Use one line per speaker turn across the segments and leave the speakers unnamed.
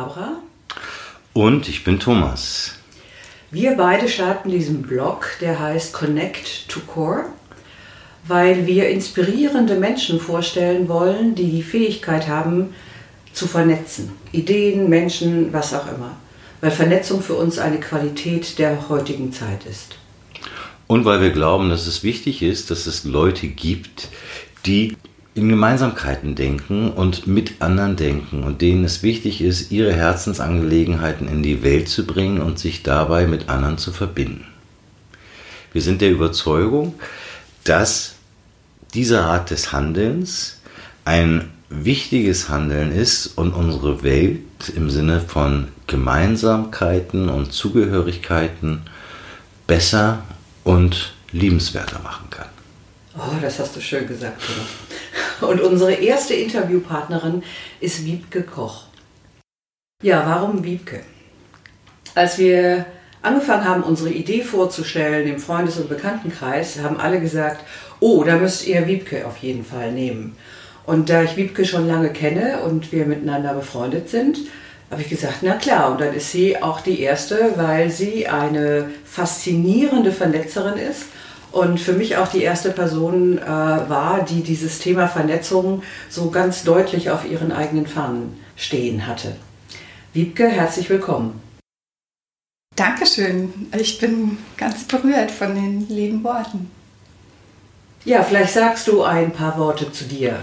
Barbara.
Und ich bin Thomas.
Wir beide starten diesen Blog, der heißt Connect to Core, weil wir inspirierende Menschen vorstellen wollen, die die Fähigkeit haben, zu vernetzen. Ideen, Menschen, was auch immer. Weil Vernetzung für uns eine Qualität der heutigen Zeit ist.
Und weil wir glauben, dass es wichtig ist, dass es Leute gibt, die in Gemeinsamkeiten denken und mit anderen denken und denen es wichtig ist, ihre Herzensangelegenheiten in die Welt zu bringen und sich dabei mit anderen zu verbinden. Wir sind der Überzeugung, dass diese Art des Handelns ein wichtiges Handeln ist und unsere Welt im Sinne von Gemeinsamkeiten und Zugehörigkeiten besser und liebenswerter machen kann.
Oh, das hast du schön gesagt, Thomas. Und unsere erste Interviewpartnerin ist Wiebke Koch. Ja, warum Wiebke? Als wir angefangen haben, unsere Idee vorzustellen im Freundes- und Bekanntenkreis, haben alle gesagt, oh, da müsst ihr Wiebke auf jeden Fall nehmen. Und da ich Wiebke schon lange kenne und wir miteinander befreundet sind, habe ich gesagt, na klar, und dann ist sie auch die erste, weil sie eine faszinierende Vernetzerin ist und für mich auch die erste Person äh, war, die dieses Thema Vernetzung so ganz deutlich auf ihren eigenen Fahnen stehen hatte. Wiebke, herzlich willkommen.
Dankeschön. Ich bin ganz berührt von den lieben Worten.
Ja, vielleicht sagst du ein paar Worte zu dir.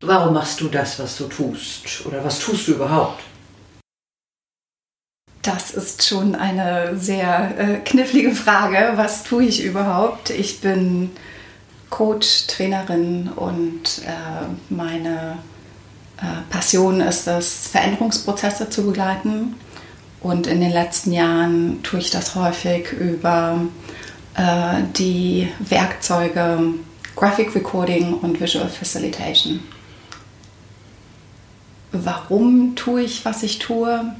Warum machst du das, was du tust? Oder was tust du überhaupt?
Das ist schon eine sehr äh, knifflige Frage. Was tue ich überhaupt? Ich bin Coach, Trainerin und äh, meine äh, Passion ist es, Veränderungsprozesse zu begleiten. Und in den letzten Jahren tue ich das häufig über äh, die Werkzeuge Graphic Recording und Visual Facilitation. Warum tue ich, was ich tue?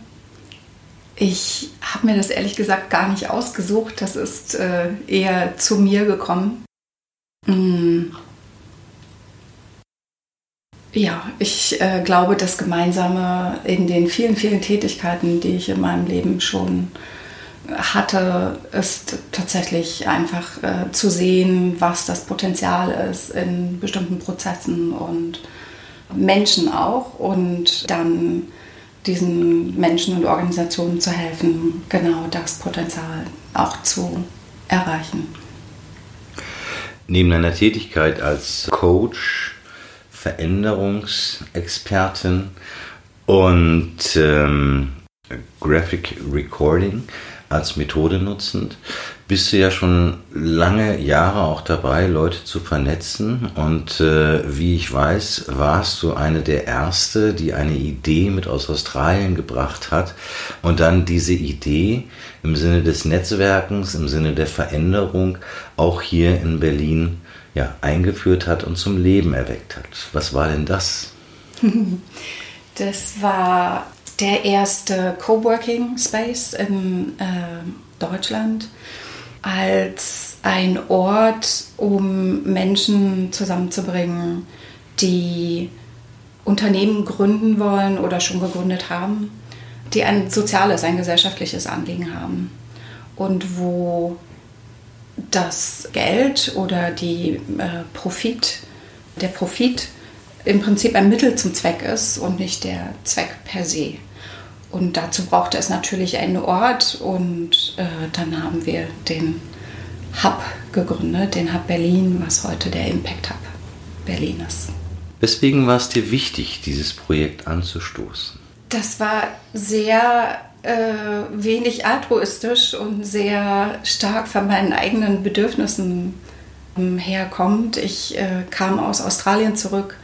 Ich habe mir das ehrlich gesagt gar nicht ausgesucht. Das ist äh, eher zu mir gekommen. Mm. Ja, ich äh, glaube, das Gemeinsame in den vielen, vielen Tätigkeiten, die ich in meinem Leben schon hatte, ist tatsächlich einfach äh, zu sehen, was das Potenzial ist in bestimmten Prozessen und Menschen auch und dann diesen Menschen und Organisationen zu helfen, genau das Potenzial auch zu erreichen.
Neben deiner Tätigkeit als Coach, Veränderungsexpertin und ähm, Graphic Recording als Methode nutzend, bist du ja schon lange Jahre auch dabei, Leute zu vernetzen. Und äh, wie ich weiß, warst du eine der Erste, die eine Idee mit aus Australien gebracht hat und dann diese Idee im Sinne des Netzwerkens, im Sinne der Veränderung auch hier in Berlin ja, eingeführt hat und zum Leben erweckt hat. Was war denn das?
Das war der erste Coworking Space in äh, Deutschland als ein Ort, um Menschen zusammenzubringen, die Unternehmen gründen wollen oder schon gegründet haben, die ein soziales, ein gesellschaftliches Anliegen haben und wo das Geld oder die äh, Profit, der Profit im Prinzip ein Mittel zum Zweck ist und nicht der Zweck per se. Und dazu brauchte es natürlich einen Ort und äh, dann haben wir den Hub gegründet, den Hub Berlin, was heute der Impact Hub Berlin ist.
Weswegen war es dir wichtig, dieses Projekt anzustoßen?
Das war sehr äh, wenig altruistisch und sehr stark von meinen eigenen Bedürfnissen ähm, herkommt. Ich äh, kam aus Australien zurück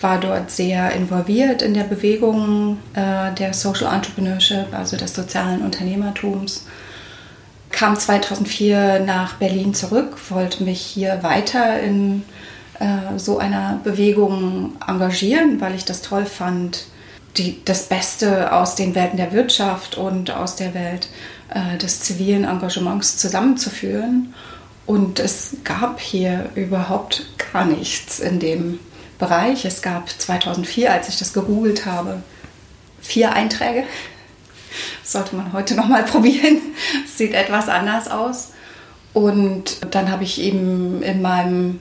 war dort sehr involviert in der Bewegung äh, der Social Entrepreneurship, also des sozialen Unternehmertums. Kam 2004 nach Berlin zurück, wollte mich hier weiter in äh, so einer Bewegung engagieren, weil ich das toll fand, die, das Beste aus den Welten der Wirtschaft und aus der Welt äh, des zivilen Engagements zusammenzuführen. Und es gab hier überhaupt gar nichts in dem Bereich. Es gab 2004, als ich das gegoogelt habe, vier Einträge. Das sollte man heute noch mal probieren. Sieht etwas anders aus. Und dann habe ich eben in meinem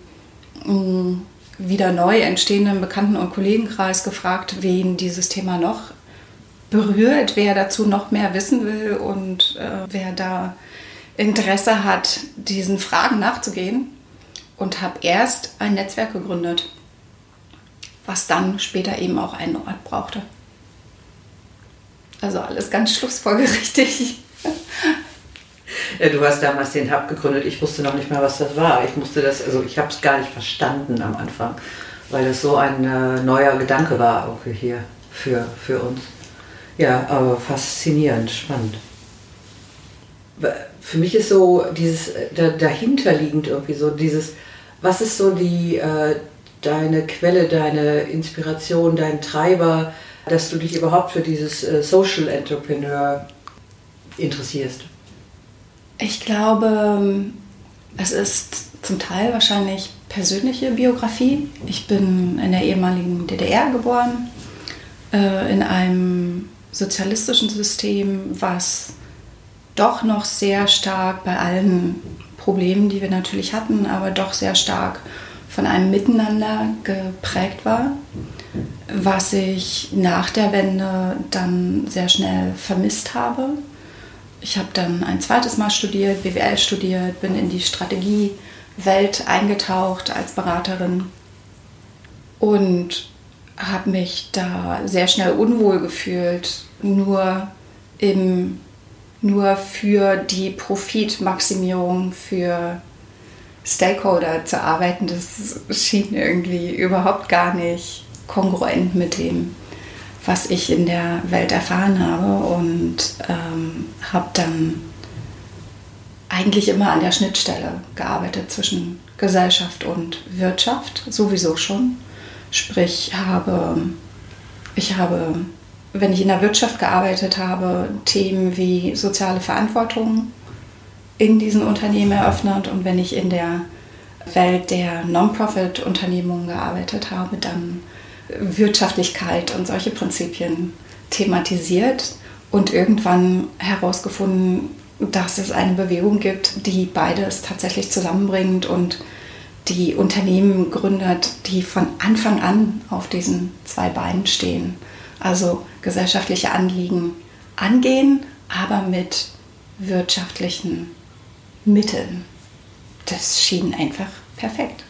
mm, wieder neu entstehenden Bekannten- und Kollegenkreis gefragt, wen dieses Thema noch berührt, wer dazu noch mehr wissen will und äh, wer da Interesse hat, diesen Fragen nachzugehen. Und habe erst ein Netzwerk gegründet, was dann später eben auch einen Ort brauchte. Also alles ganz schlussfolgerichtig.
Ja, du hast damals den Hub gegründet. Ich wusste noch nicht mal, was das war. Ich musste das, also ich habe es gar nicht verstanden am Anfang, weil das so ein äh, neuer Gedanke war irgendwie hier für, für uns. Ja, aber faszinierend, spannend. Für mich ist so dieses da, dahinterliegend irgendwie so dieses, was ist so die äh, deine Quelle, deine Inspiration, dein Treiber, dass du dich überhaupt für dieses äh, Social Entrepreneur interessierst?
Ich glaube, es ist zum Teil wahrscheinlich persönliche Biografie. Ich bin in der ehemaligen DDR geboren, äh, in einem sozialistischen System, was doch noch sehr stark bei allen Problemen, die wir natürlich hatten, aber doch sehr stark von einem Miteinander geprägt war, was ich nach der Wende dann sehr schnell vermisst habe. Ich habe dann ein zweites Mal studiert, BWL studiert, bin in die Strategiewelt eingetaucht als Beraterin und habe mich da sehr schnell unwohl gefühlt, nur, im, nur für die Profitmaximierung für Stakeholder zu arbeiten. Das schien irgendwie überhaupt gar nicht kongruent mit dem, was ich in der Welt erfahren habe und ähm, habe dann eigentlich immer an der Schnittstelle gearbeitet zwischen Gesellschaft und Wirtschaft, sowieso schon. Sprich, habe, ich habe, wenn ich in der Wirtschaft gearbeitet habe, Themen wie soziale Verantwortung in diesen Unternehmen eröffnet und wenn ich in der Welt der Non-Profit-Unternehmungen gearbeitet habe, dann Wirtschaftlichkeit und solche Prinzipien thematisiert und irgendwann herausgefunden, dass es eine Bewegung gibt, die beides tatsächlich zusammenbringt und die Unternehmen gründet, die von Anfang an auf diesen zwei Beinen stehen. Also gesellschaftliche Anliegen angehen, aber mit wirtschaftlichen Mitteln. Das schien einfach perfekt.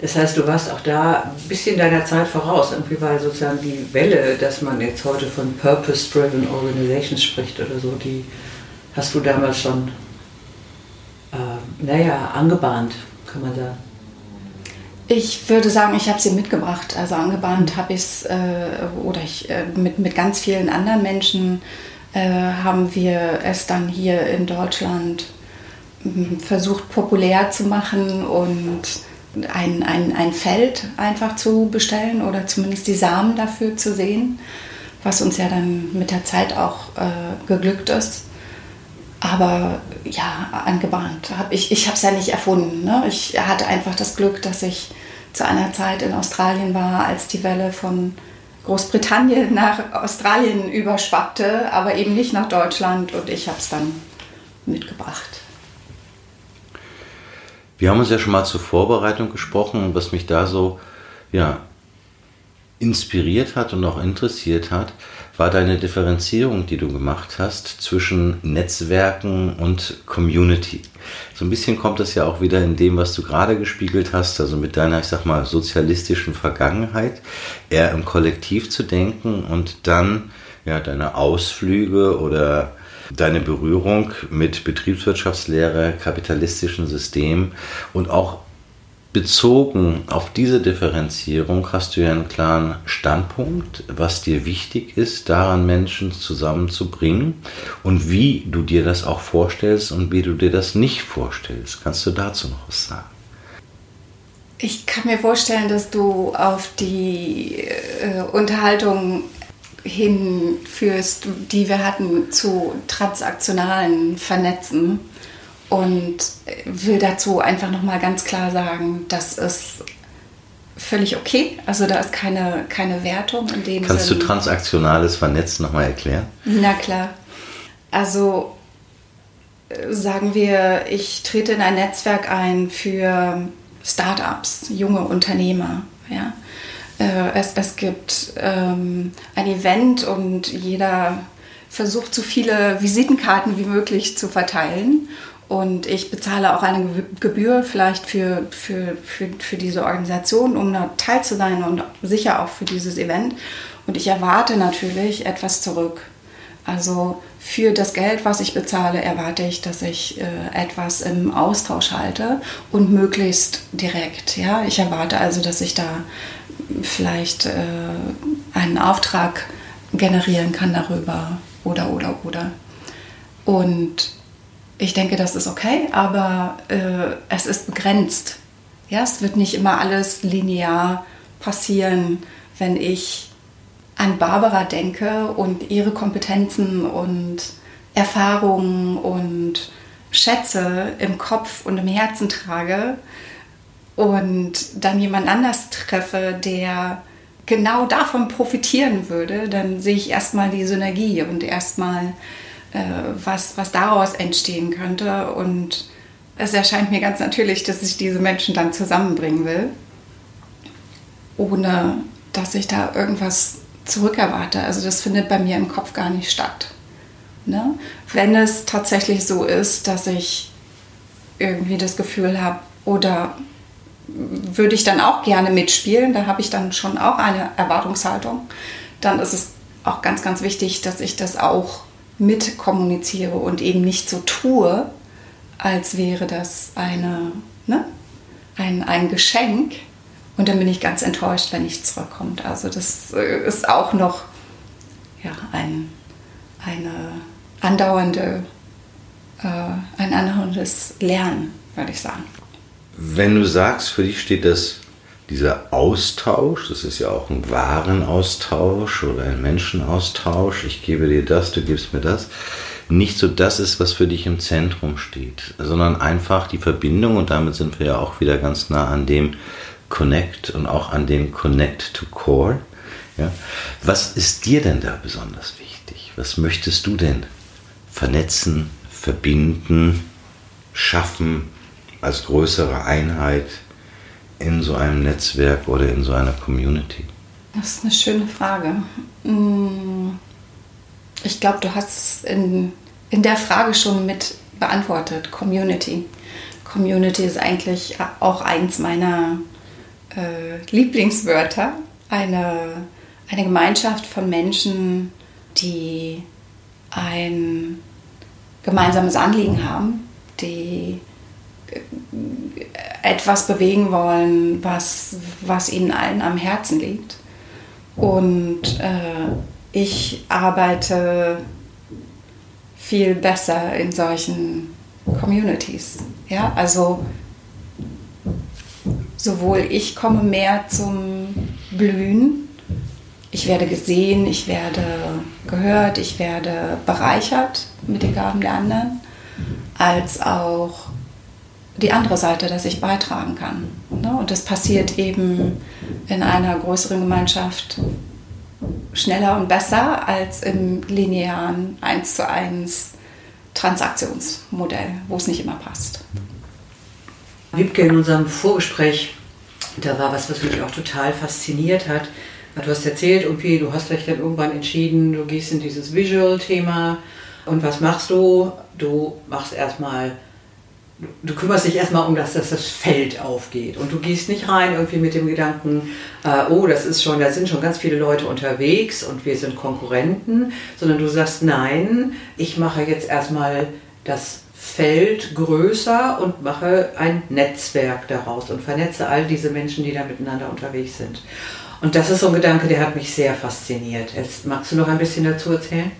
Das heißt, du warst auch da ein bisschen deiner Zeit voraus, irgendwie weil sozusagen die Welle, dass man jetzt heute von Purpose-Driven Organizations spricht oder so, die hast du damals schon, äh, naja, angebahnt, kann man sagen.
Ich würde sagen, ich habe sie mitgebracht. Also angebahnt habe ich es, äh, oder ich, äh, mit, mit ganz vielen anderen Menschen haben wir es dann hier in Deutschland hm, versucht populär zu machen und ein, ein, ein Feld einfach zu bestellen oder zumindest die Samen dafür zu sehen, was uns ja dann mit der Zeit auch äh, geglückt ist. Aber ja, angebahnt. Hab ich ich habe es ja nicht erfunden. Ne? Ich hatte einfach das Glück, dass ich zu einer Zeit in Australien war, als die Welle von Großbritannien nach Australien überschwappte, aber eben nicht nach Deutschland und ich habe es dann mitgebracht.
Wir haben uns ja schon mal zur Vorbereitung gesprochen und was mich da so ja, inspiriert hat und auch interessiert hat, war deine Differenzierung, die du gemacht hast zwischen Netzwerken und Community. So ein bisschen kommt das ja auch wieder in dem, was du gerade gespiegelt hast, also mit deiner, ich sag mal, sozialistischen Vergangenheit, eher im Kollektiv zu denken und dann ja deine Ausflüge oder deine Berührung mit Betriebswirtschaftslehre, kapitalistischen Systemen und auch bezogen auf diese Differenzierung hast du ja einen klaren Standpunkt, was dir wichtig ist, daran Menschen zusammenzubringen und wie du dir das auch vorstellst und wie du dir das nicht vorstellst. Kannst du dazu noch was sagen?
Ich kann mir vorstellen, dass du auf die äh, Unterhaltung hinführst, die wir hatten zu transaktionalen Vernetzen. Und will dazu einfach nochmal ganz klar sagen, dass es völlig okay. Also da ist keine, keine Wertung in dem
Kannst
Sinn.
du transaktionales Vernetzen nochmal erklären?
Na klar. Also sagen wir, ich trete in ein Netzwerk ein für Startups, junge Unternehmer. Ja. Äh, es, es gibt ähm, ein Event und jeder versucht so viele Visitenkarten wie möglich zu verteilen. Und ich bezahle auch eine Gebühr vielleicht für, für, für, für diese Organisation, um da teil zu sein und sicher auch für dieses Event. Und ich erwarte natürlich etwas zurück. Also für das Geld, was ich bezahle, erwarte ich, dass ich äh, etwas im Austausch halte und möglichst direkt. Ja? Ich erwarte also, dass ich da vielleicht äh, einen Auftrag generieren kann darüber oder oder oder. Und ich denke, das ist okay, aber äh, es ist begrenzt. Ja, es wird nicht immer alles linear passieren, wenn ich an Barbara denke und ihre Kompetenzen und Erfahrungen und Schätze im Kopf und im Herzen trage und dann jemand anders treffe, der genau davon profitieren würde, dann sehe ich erstmal die Synergie und erstmal, was, was daraus entstehen könnte. Und es erscheint mir ganz natürlich, dass ich diese Menschen dann zusammenbringen will, ohne dass ich da irgendwas zurückerwarte. Also das findet bei mir im Kopf gar nicht statt. Ne? Wenn es tatsächlich so ist, dass ich irgendwie das Gefühl habe, oder würde ich dann auch gerne mitspielen, da habe ich dann schon auch eine Erwartungshaltung, dann ist es auch ganz, ganz wichtig, dass ich das auch mit kommuniziere und eben nicht so tue, als wäre das eine, ne, ein, ein Geschenk. Und dann bin ich ganz enttäuscht, wenn nichts zurückkommt. Also das äh, ist auch noch ja, ein, eine andauernde, äh, ein andauerndes Lernen, würde ich sagen.
Wenn du sagst, für dich steht das, dieser Austausch, das ist ja auch ein Warenaustausch oder ein Menschenaustausch, ich gebe dir das, du gibst mir das, nicht so das ist, was für dich im Zentrum steht, sondern einfach die Verbindung und damit sind wir ja auch wieder ganz nah an dem Connect und auch an dem Connect to Core. Ja? Was ist dir denn da besonders wichtig? Was möchtest du denn vernetzen, verbinden, schaffen? als größere Einheit in so einem Netzwerk oder in so einer Community?
Das ist eine schöne Frage. Mm, ich glaube, du hast es in, in der Frage schon mit beantwortet. Community. Community ist eigentlich auch eins meiner äh, Lieblingswörter. Eine, eine Gemeinschaft von Menschen, die ein gemeinsames Anliegen haben, die etwas bewegen wollen, was, was ihnen allen am Herzen liegt. Und äh, ich arbeite viel besser in solchen Communities. Ja, also sowohl ich komme mehr zum Blühen, ich werde gesehen, ich werde gehört, ich werde bereichert mit den Gaben der anderen, als auch die andere Seite, dass ich beitragen kann. Ne? Und das passiert eben in einer größeren Gemeinschaft schneller und besser als im linearen 1 zu 1 Transaktionsmodell, wo es nicht immer passt.
Wiebke, in unserem Vorgespräch, da war was, was mich auch total fasziniert hat. Du hast erzählt, okay, du hast dich dann irgendwann entschieden, du gehst in dieses Visual-Thema. Und was machst du? Du machst erstmal du kümmerst dich erstmal um das, dass das Feld aufgeht. Und du gehst nicht rein irgendwie mit dem Gedanken, äh, oh, das ist schon, da sind schon ganz viele Leute unterwegs und wir sind Konkurrenten, sondern du sagst, nein, ich mache jetzt erstmal das Feld größer und mache ein Netzwerk daraus und vernetze all diese Menschen, die da miteinander unterwegs sind. Und das ist so ein Gedanke, der hat mich sehr fasziniert. Jetzt magst du noch ein bisschen dazu erzählen?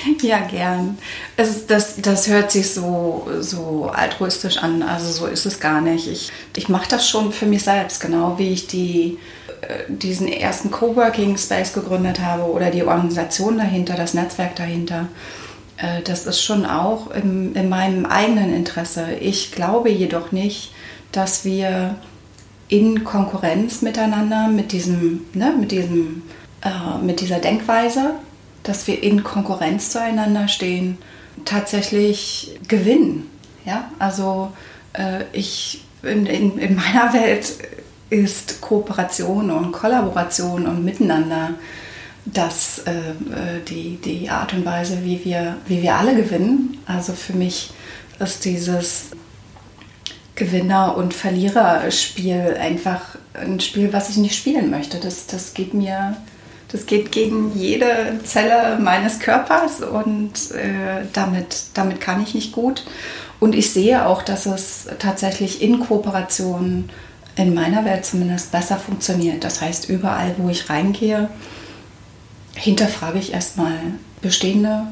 Ja, gern. Es, das, das hört sich so, so altruistisch an, also so ist es gar nicht. Ich, ich mache das schon für mich selbst, genau wie ich die, äh, diesen ersten Coworking Space gegründet habe oder die Organisation dahinter, das Netzwerk dahinter. Äh, das ist schon auch im, in meinem eigenen Interesse. Ich glaube jedoch nicht, dass wir in Konkurrenz miteinander mit diesem, ne, mit diesem, äh, mit dieser Denkweise, dass wir in Konkurrenz zueinander stehen, tatsächlich gewinnen. Ja, also äh, ich in, in, in meiner Welt ist Kooperation und Kollaboration und Miteinander das äh, äh, die, die Art und Weise, wie wir, wie wir alle gewinnen. Also für mich ist dieses Gewinner- und Verliererspiel einfach ein Spiel, was ich nicht spielen möchte. Das, das geht mir, das geht gegen jede Zelle meines Körpers und äh, damit, damit kann ich nicht gut. Und ich sehe auch, dass es tatsächlich in Kooperation in meiner Welt zumindest besser funktioniert. Das heißt, überall, wo ich reingehe, hinterfrage ich erstmal bestehende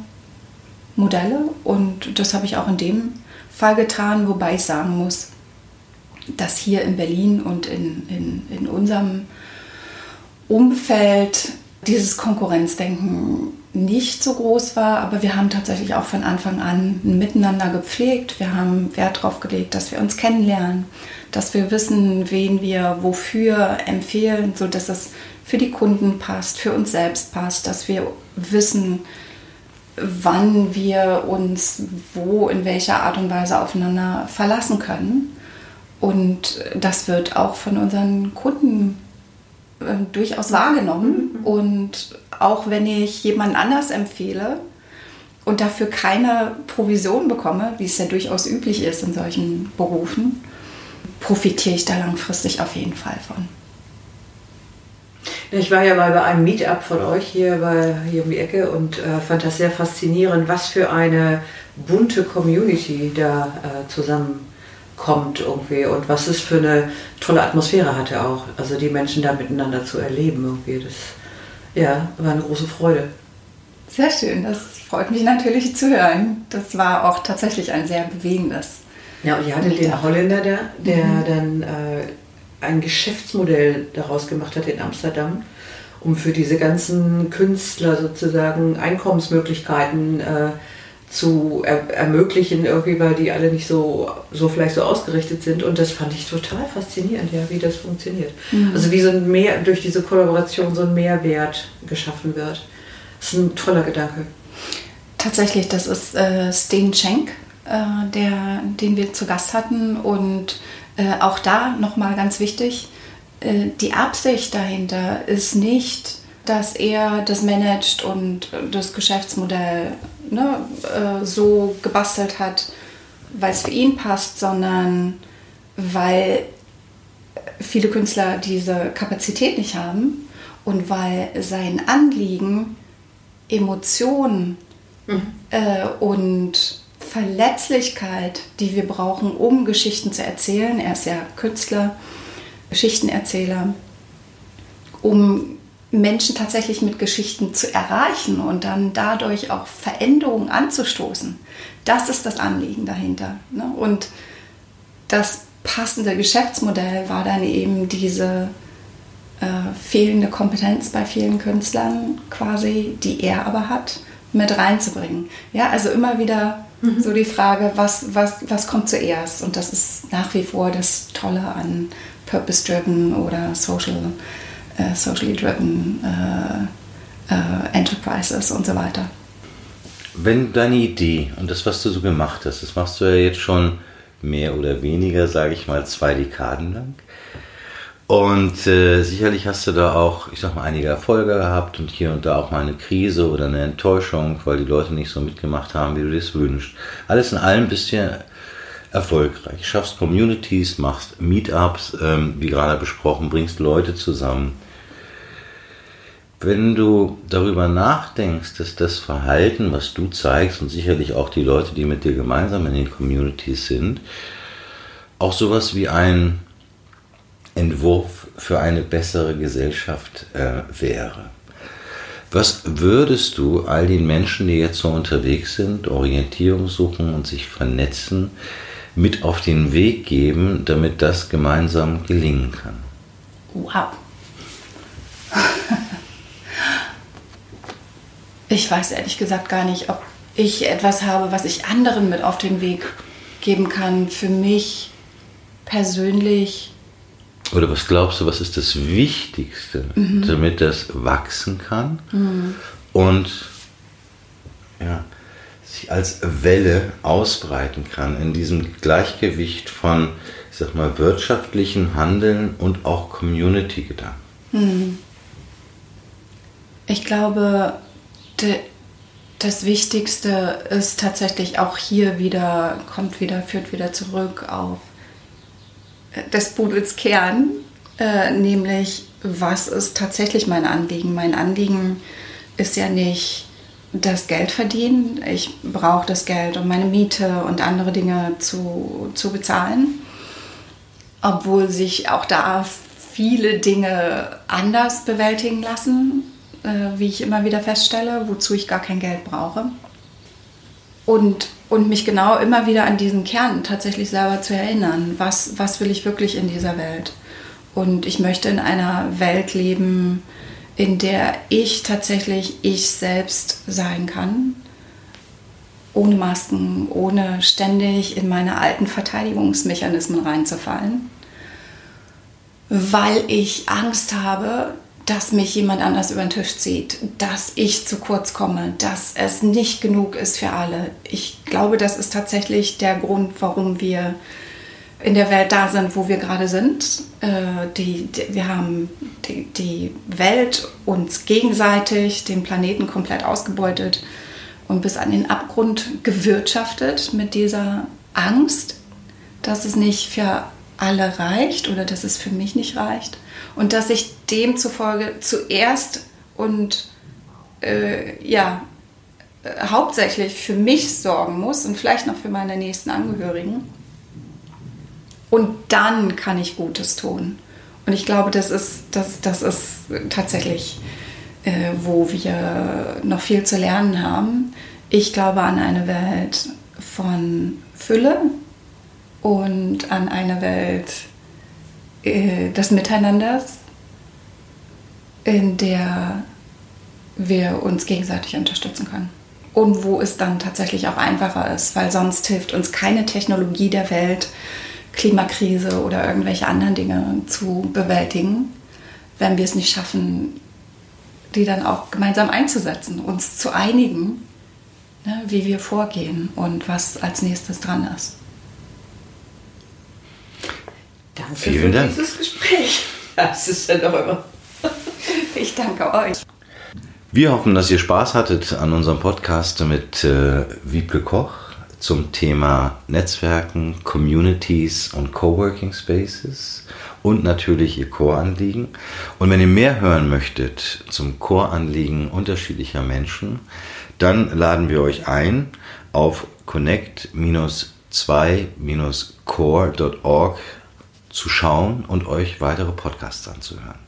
Modelle und das habe ich auch in dem Fall getan, wobei ich sagen muss, dass hier in Berlin und in, in, in unserem Umfeld dieses Konkurrenzdenken nicht so groß war, aber wir haben tatsächlich auch von Anfang an ein Miteinander gepflegt. Wir haben Wert darauf gelegt, dass wir uns kennenlernen, dass wir wissen, wen wir wofür empfehlen, sodass es für die Kunden passt, für uns selbst passt, dass wir wissen, wann wir uns wo, in welcher Art und Weise aufeinander verlassen können. Und das wird auch von unseren Kunden äh, durchaus wahrgenommen. Mhm. Und auch wenn ich jemand anders empfehle und dafür keine Provision bekomme, wie es ja durchaus üblich ist in solchen Berufen, profitiere ich da langfristig auf jeden Fall von.
Ich war ja mal bei einem Meetup von euch hier, bei, hier um die Ecke und äh, fand das sehr faszinierend, was für eine bunte Community da äh, zusammenkommt irgendwie und was es für eine tolle Atmosphäre hatte auch. Also die Menschen da miteinander zu erleben irgendwie, das ja, war eine große Freude.
Sehr schön, das freut mich natürlich zu hören. Das war auch tatsächlich ein sehr bewegendes.
Ja, und ihr hattet den Holländer da, der mhm. dann äh, ein Geschäftsmodell daraus gemacht hat in Amsterdam, um für diese ganzen Künstler sozusagen Einkommensmöglichkeiten äh, zu er ermöglichen, irgendwie, weil die alle nicht so, so vielleicht so ausgerichtet sind. Und das fand ich total faszinierend, ja, wie das funktioniert. Mhm. Also wie so ein Mehr, durch diese Kollaboration so ein Mehrwert geschaffen wird. Das ist ein toller Gedanke.
Tatsächlich, das ist äh, Sten Schenk, äh, der, den wir zu Gast hatten. Und äh, auch da nochmal ganz wichtig, äh, die Absicht dahinter ist nicht, dass er das managt und das Geschäftsmodell ne, äh, so gebastelt hat, weil es für ihn passt, sondern weil viele Künstler diese Kapazität nicht haben und weil sein Anliegen Emotionen mhm. äh, und Verletzlichkeit, die wir brauchen, um Geschichten zu erzählen. Er ist ja Künstler, Geschichtenerzähler, um Menschen tatsächlich mit Geschichten zu erreichen und dann dadurch auch Veränderungen anzustoßen. Das ist das Anliegen dahinter. Ne? Und das passende Geschäftsmodell war dann eben diese äh, fehlende Kompetenz bei vielen Künstlern quasi, die er aber hat, mit reinzubringen. Ja, also immer wieder Mhm. So die Frage, was, was, was kommt zuerst? Und das ist nach wie vor das Tolle an Purpose-Driven oder Social, äh, Socially Driven äh, äh, Enterprises und so weiter.
Wenn deine Idee und das, was du so gemacht hast, das machst du ja jetzt schon mehr oder weniger, sage ich mal, zwei Dekaden lang. Und äh, sicherlich hast du da auch, ich sag mal, einige Erfolge gehabt und hier und da auch mal eine Krise oder eine Enttäuschung, weil die Leute nicht so mitgemacht haben, wie du dir das wünschst. Alles in allem bist du erfolgreich. Schaffst Communities, machst Meetups, ähm, wie gerade besprochen, bringst Leute zusammen. Wenn du darüber nachdenkst, dass das Verhalten, was du zeigst und sicherlich auch die Leute, die mit dir gemeinsam in den Communities sind, auch sowas wie ein Entwurf für eine bessere Gesellschaft äh, wäre. Was würdest du all den Menschen, die jetzt so unterwegs sind, Orientierung suchen und sich vernetzen, mit auf den Weg geben, damit das gemeinsam gelingen kann?
Wow. Ich weiß ehrlich gesagt gar nicht, ob ich etwas habe, was ich anderen mit auf den Weg geben kann. Für mich persönlich
Oder was glaubst du, was ist das Wichtigste, mhm. damit das wachsen kann mhm. und ja, sich als Welle ausbreiten kann in diesem Gleichgewicht von, ich sag mal, wirtschaftlichen Handeln und auch Community-Gedanken? Mhm.
Ich glaube, das Wichtigste ist tatsächlich auch hier wieder, kommt wieder, führt wieder zurück auf des Pudels Kern, äh, nämlich was ist tatsächlich mein Anliegen? Mein Anliegen ist ja nicht das Geld verdienen. Ich brauche das Geld, um meine Miete und andere Dinge zu, zu bezahlen. Obwohl sich auch da viele Dinge anders bewältigen lassen, äh, wie ich immer wieder feststelle, wozu ich gar kein Geld brauche. Und und mich genau immer wieder an diesen Kern tatsächlich selber zu erinnern. Was, was will ich wirklich in dieser Welt? Und ich möchte in einer Welt leben, in der ich tatsächlich ich selbst sein kann. Ohne Masken, ohne ständig in meine alten Verteidigungsmechanismen reinzufallen. Weil ich Angst habe, dass mich jemand anders über den Tisch zieht, dass ich zu kurz komme, dass es nicht genug ist für alle. Ich glaube, das ist tatsächlich der Grund, warum wir in der Welt da sind, wo wir gerade sind. Äh, die, die, wir haben die, die Welt uns gegenseitig, den Planeten komplett ausgebeutet und bis an den Abgrund gewirtschaftet mit dieser Angst, dass es nicht für alle reicht oder dass es für mich nicht reicht und dass ich demzufolge zuerst und äh, ja, hauptsächlich für mich sorgen muss und vielleicht noch für meine nächsten Angehörigen. Und dann kann ich Gutes tun. Und ich glaube, das ist, das, das ist tatsächlich, äh, wo wir noch viel zu lernen haben. Ich glaube an eine Welt von Fülle und an eine Welt äh, des Miteinanders, in der wir uns gegenseitig unterstützen können. Und wo es dann tatsächlich auch einfacher ist, weil sonst hilft uns keine Technologie der Welt, Klimakrise oder irgendwelche anderen Dinge zu bewältigen, wenn wir es nicht schaffen, die dann auch gemeinsam einzusetzen, uns zu einigen, ne, wie wir vorgehen und was als nächstes dran ist.
Danke Vielen für Dank. dieses Gespräch. Das ist ja doch immer.
Ich danke euch.
Wir hoffen, dass ihr Spaß hattet an unserem Podcast mit äh, Wiebke Koch zum Thema Netzwerken, Communities und Coworking Spaces und natürlich ihr Choranliegen. Und wenn ihr mehr hören möchtet zum Choranliegen unterschiedlicher Menschen, dann laden wir euch ein auf connect-2-core.org zu schauen und euch weitere Podcasts anzuhören.